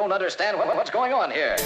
don't understand what, what's going on here.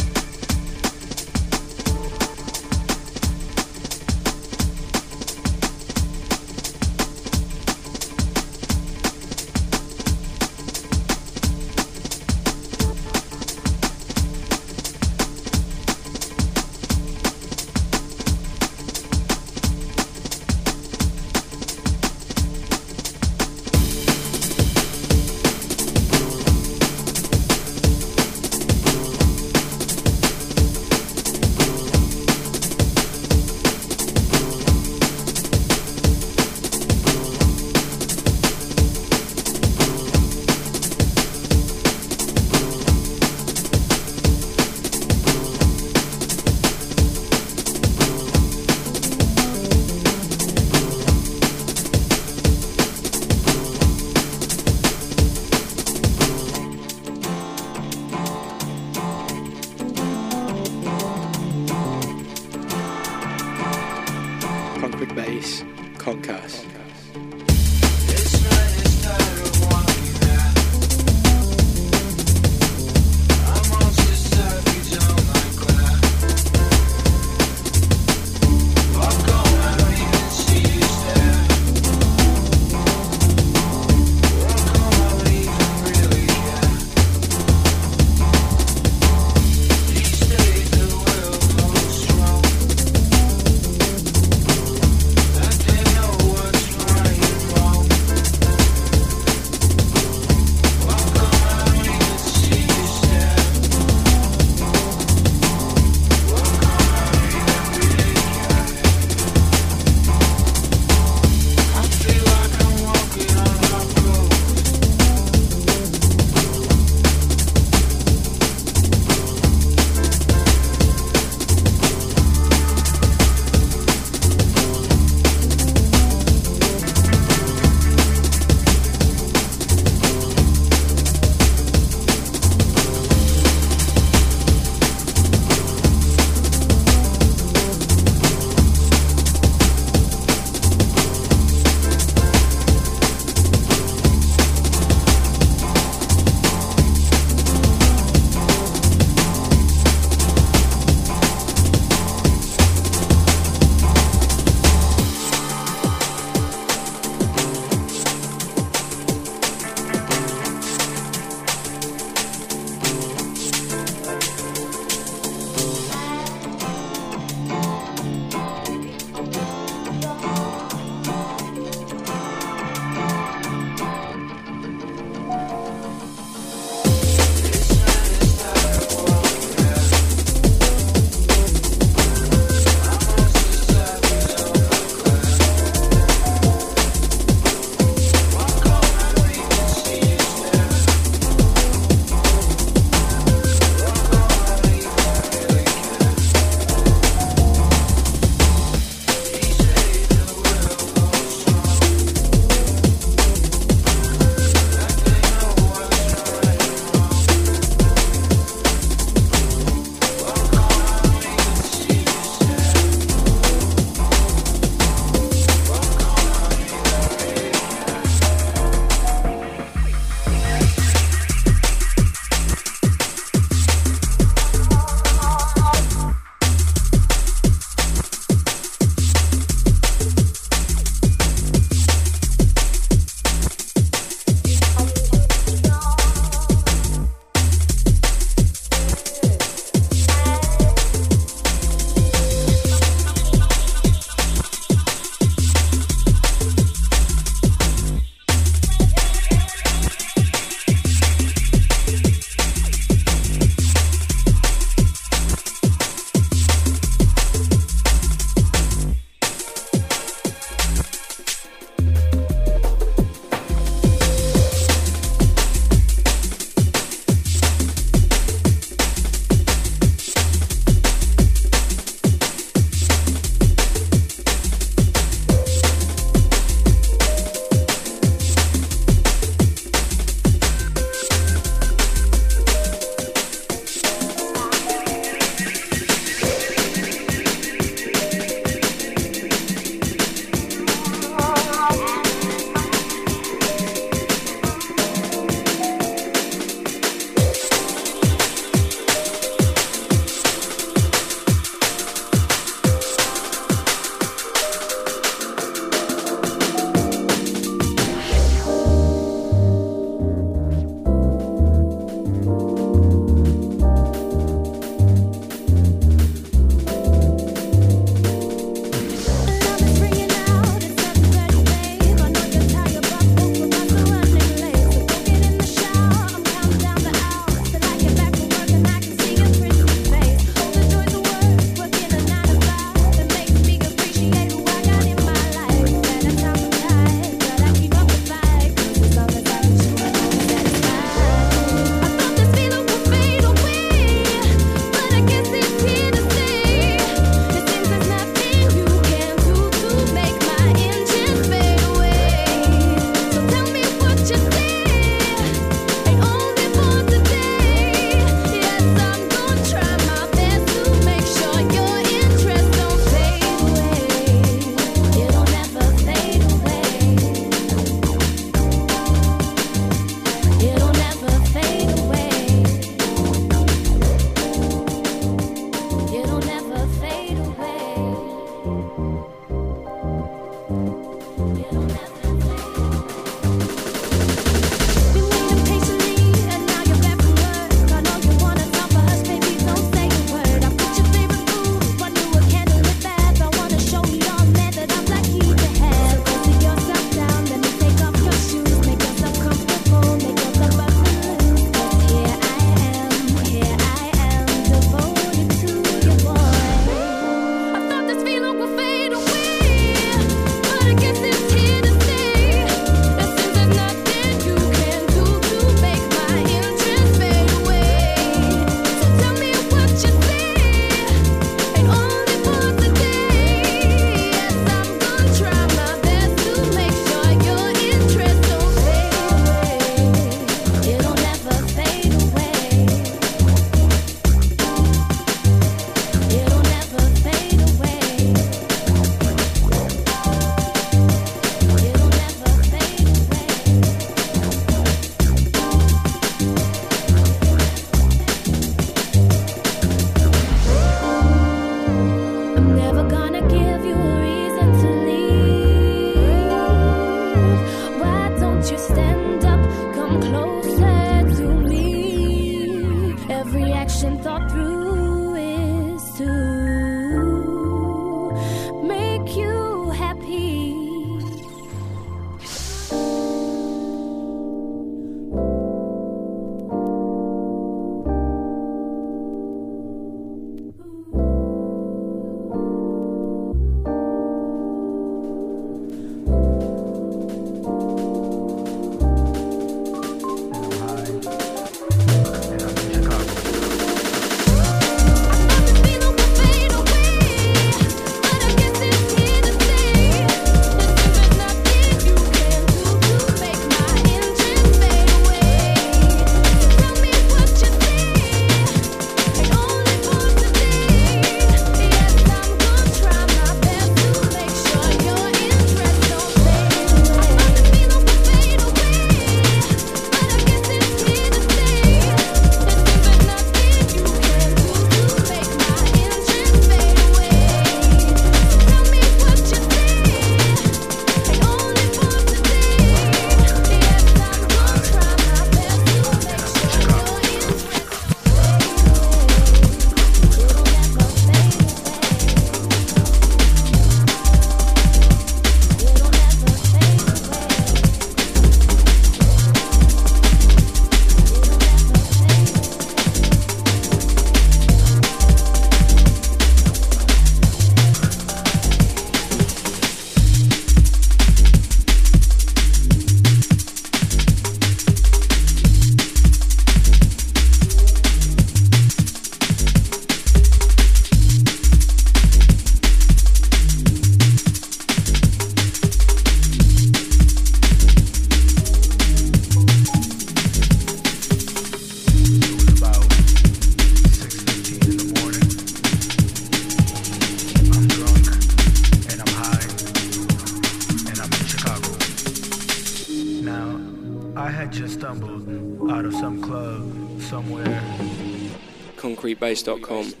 Concretebase.com.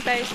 Kong's drum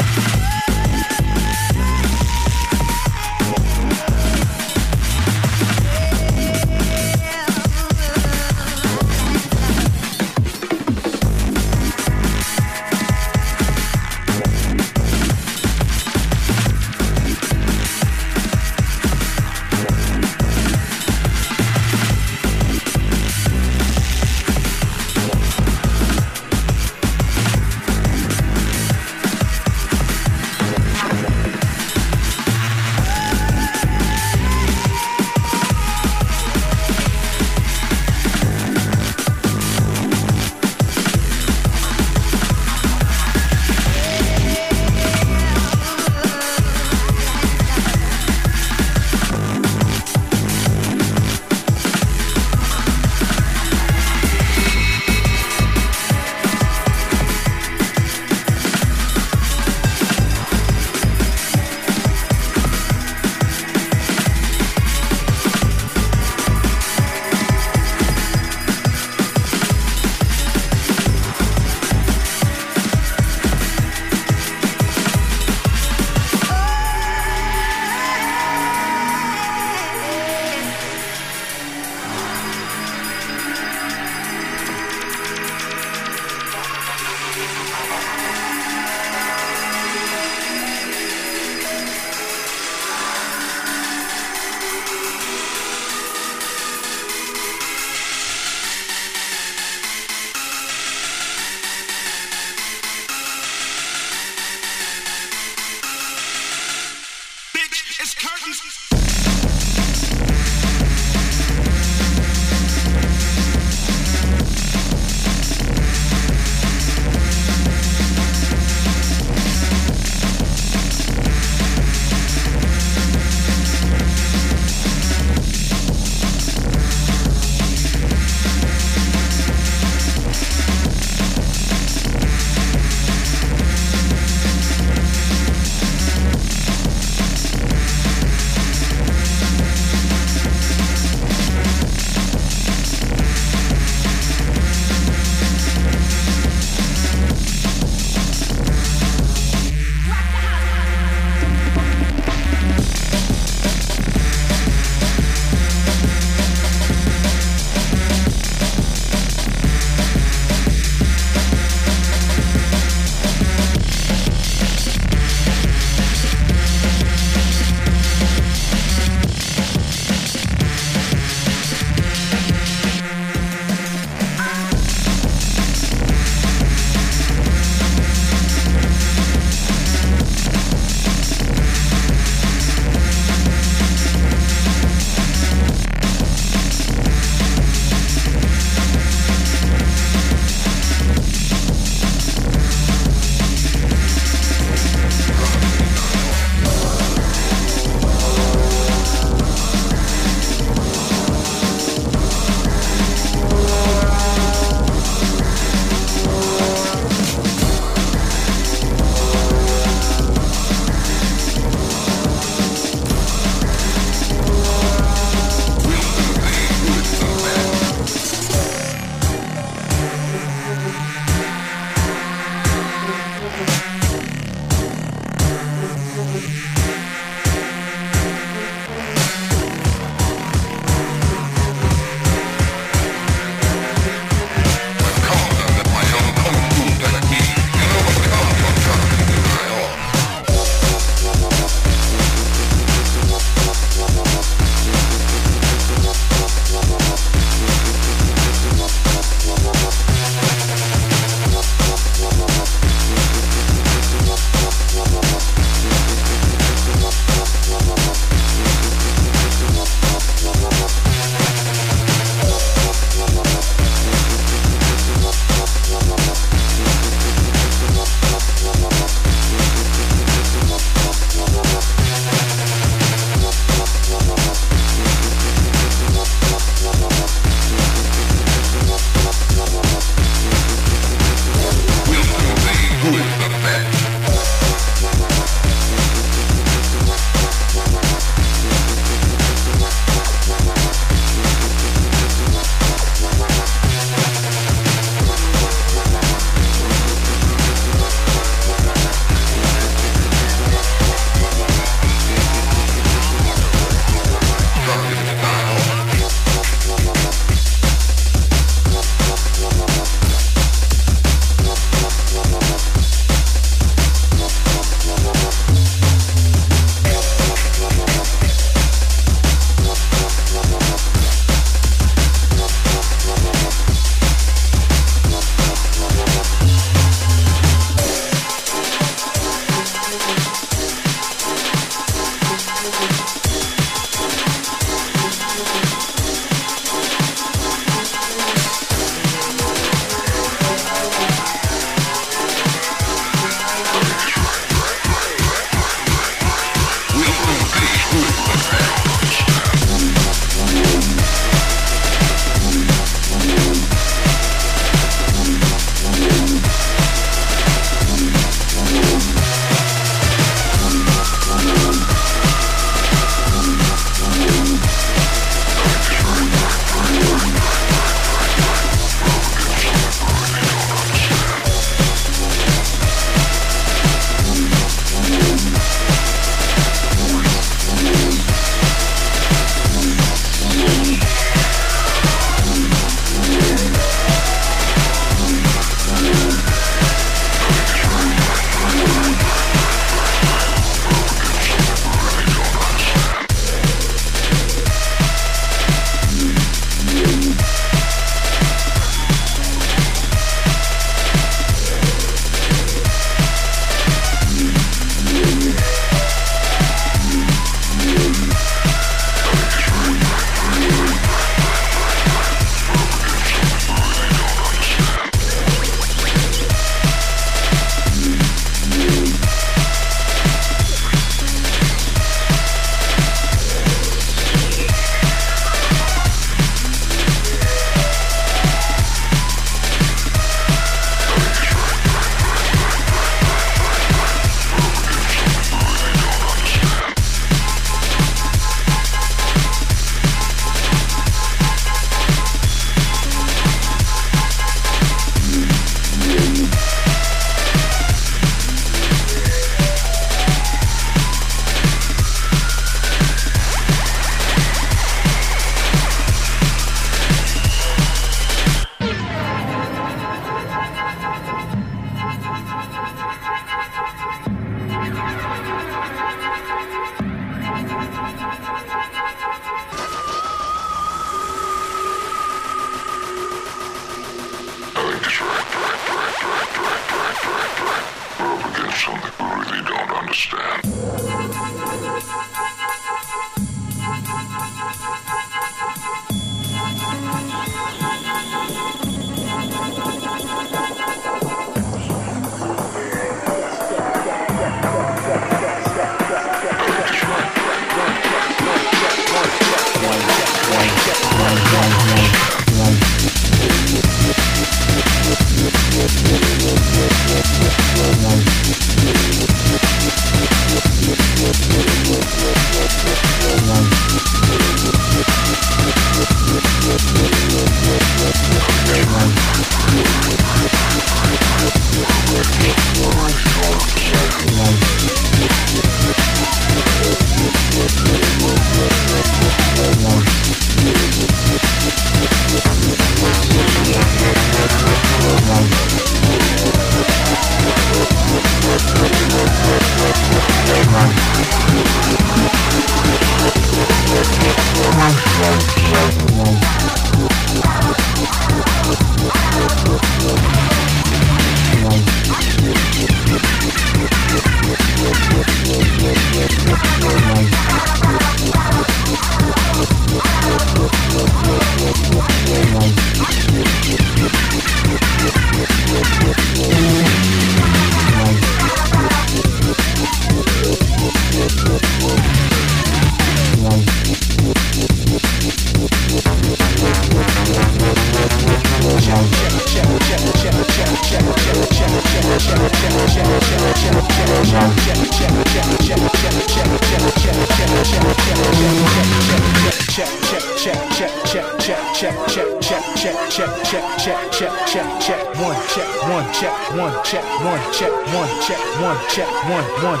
one check one check one check one check one check one check one one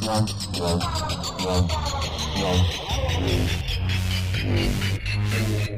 One, two, three.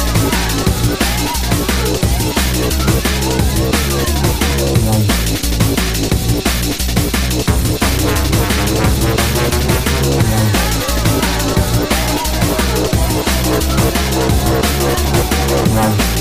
Bye.